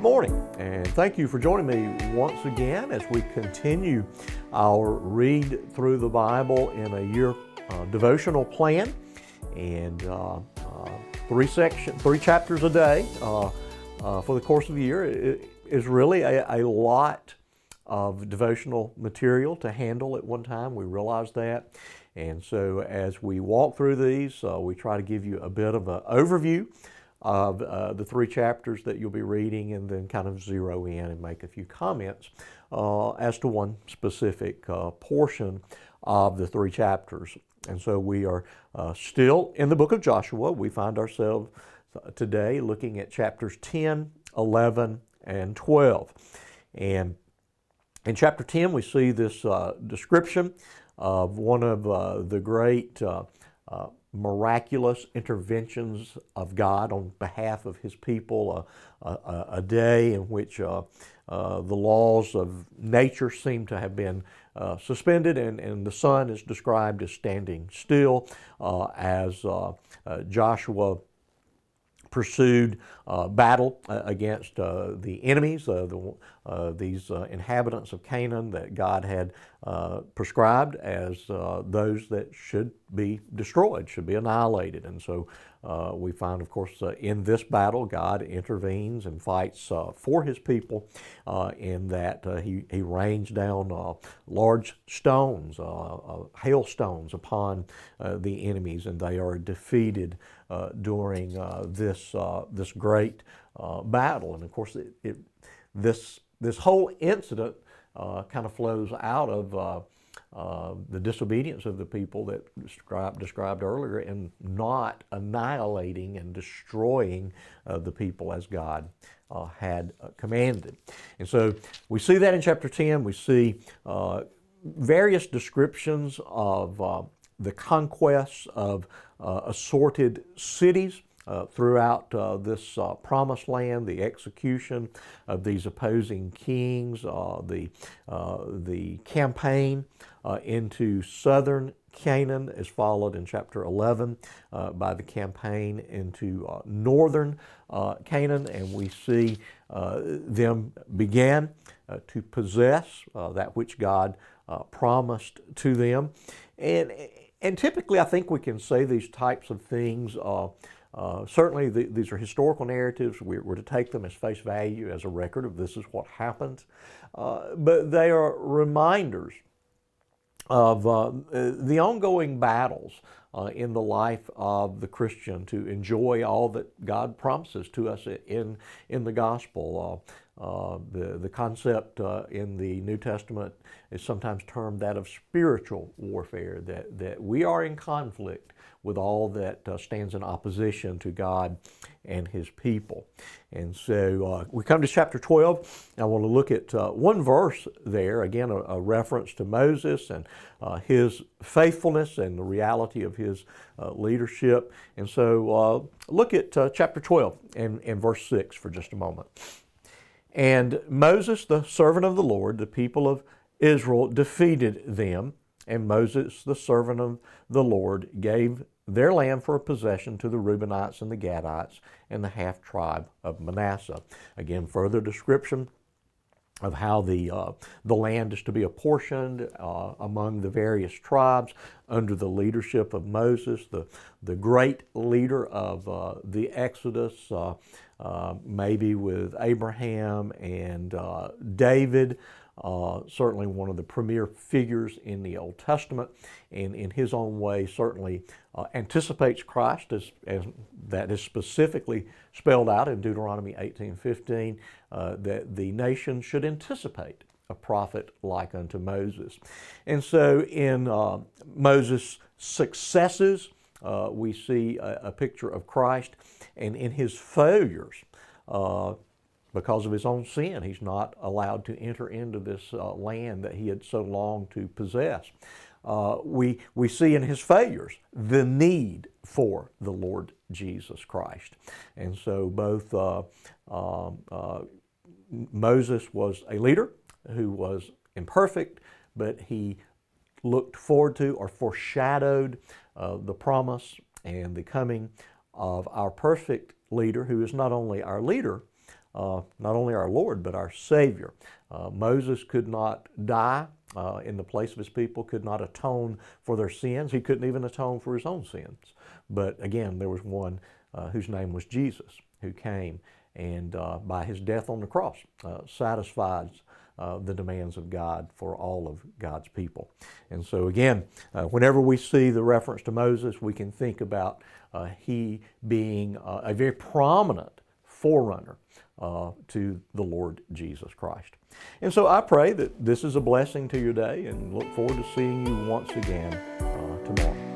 Good morning, and thank you for joining me once again as we continue our read through the Bible in a year uh, devotional plan, and uh, uh, three section, three chapters a day uh, uh, for the course of the year it is really a, a lot of devotional material to handle at one time. We realize that. And so as we walk through these, uh, we try to give you a bit of an overview of uh, the three chapters that you'll be reading and then kind of zero in and make a few comments uh, as to one specific uh, portion of the three chapters. And so we are uh, still in the book of Joshua. We find ourselves today looking at chapters 10, 11, and 12. And in chapter 10, we see this uh, description of one of uh, the great miraculous interventions of God on behalf of His people, a, a, a day in which uh, uh, the laws of nature seem to have been uh, suspended, and, and the sun is described as standing still uh, as uh, uh, Joshua pursued uh, battle against uh, the enemies, the, these inhabitants of Canaan that God had prescribed as those that should be destroyed, should be annihilated. And so uh, we find, of course, uh, in this battle, God intervenes and fights uh, for his people uh, in that uh, he, he rains down uh, large stones, hailstones upon the enemies, and they are defeated during this, this great battle. And of course, it, it, this, this whole incident kind of flows out of uh, the disobedience of the people that described, described earlier and not annihilating and destroying uh, the people as God uh, had uh, commanded. And so we see that in chapter 10. We see uh, various descriptions of uh, the conquests of assorted cities. Uh, throughout uh, this uh, promised land, the execution of these opposing kings, the, the campaign into southern Canaan is followed in chapter 11 uh, by the campaign into uh, northern uh, Canaan, and we see them begin to possess that which God promised to them. And, and typically, I think we can say these types of things uh, certainly, the, these are historical narratives. We're, we're, to take them as face value, as a record of this is what happened. Uh, but they are reminders of uh, the ongoing battles uh, in the life of the Christian to enjoy all that God promises to us in, in the gospel. Uh, uh, the, the concept uh, in the New Testament is sometimes termed that of spiritual warfare, that, that we are in conflict with all that uh, stands in opposition to God and His people. And so uh, we come to chapter 12. I want to look at uh, one verse there, again, a, a reference to Moses and his faithfulness and the reality of his uh, leadership. And so uh, look at uh, chapter 12 and, and verse 6 for just a moment. And Moses, the servant of the Lord, the people of Israel defeated them, and Moses, the servant of the Lord, gave their land for a possession to the Reubenites and the Gadites and the half tribe of Manasseh. Again, further description of how the, uh, the land is to be apportioned uh, among the various tribes under the leadership of Moses, the, the great leader of uh, the Exodus, uh, uh, maybe with Abraham and uh, David. Uh, certainly one of the premier figures in the Old Testament, and in his own way, certainly uh, anticipates Christ as, as that is specifically spelled out in Deuteronomy 18:15 uh, that the nation should anticipate a prophet like unto Moses. And so in uh, Moses' successes, uh, we see a, a, picture of Christ, and in his failures, uh, because of his own sin. He's not allowed to enter into this uh, land that he had so longed to possess. Uh, we, we see in his failures the need for the Lord Jesus Christ. And so both uh, um, uh Moses was a leader who was imperfect, but he looked forward to or foreshadowed uh, the promise and the coming of our perfect leader, who is not only our leader, uh, not only our Lord, but our Savior. Uh, Moses could not die uh, in the place of his people, could not atone for their sins. He couldn't even atone for his own sins. But again, there was one uh, whose name was Jesus who came and uh, by his death on the cross satisfies uh, the demands of God for all of God's people. And so, again, whenever we see the reference to Moses, we can think about he being a very prominent forerunner uh, to the Lord Jesus Christ. And so I pray that this is a blessing to your day and look forward to seeing you once again uh, tomorrow.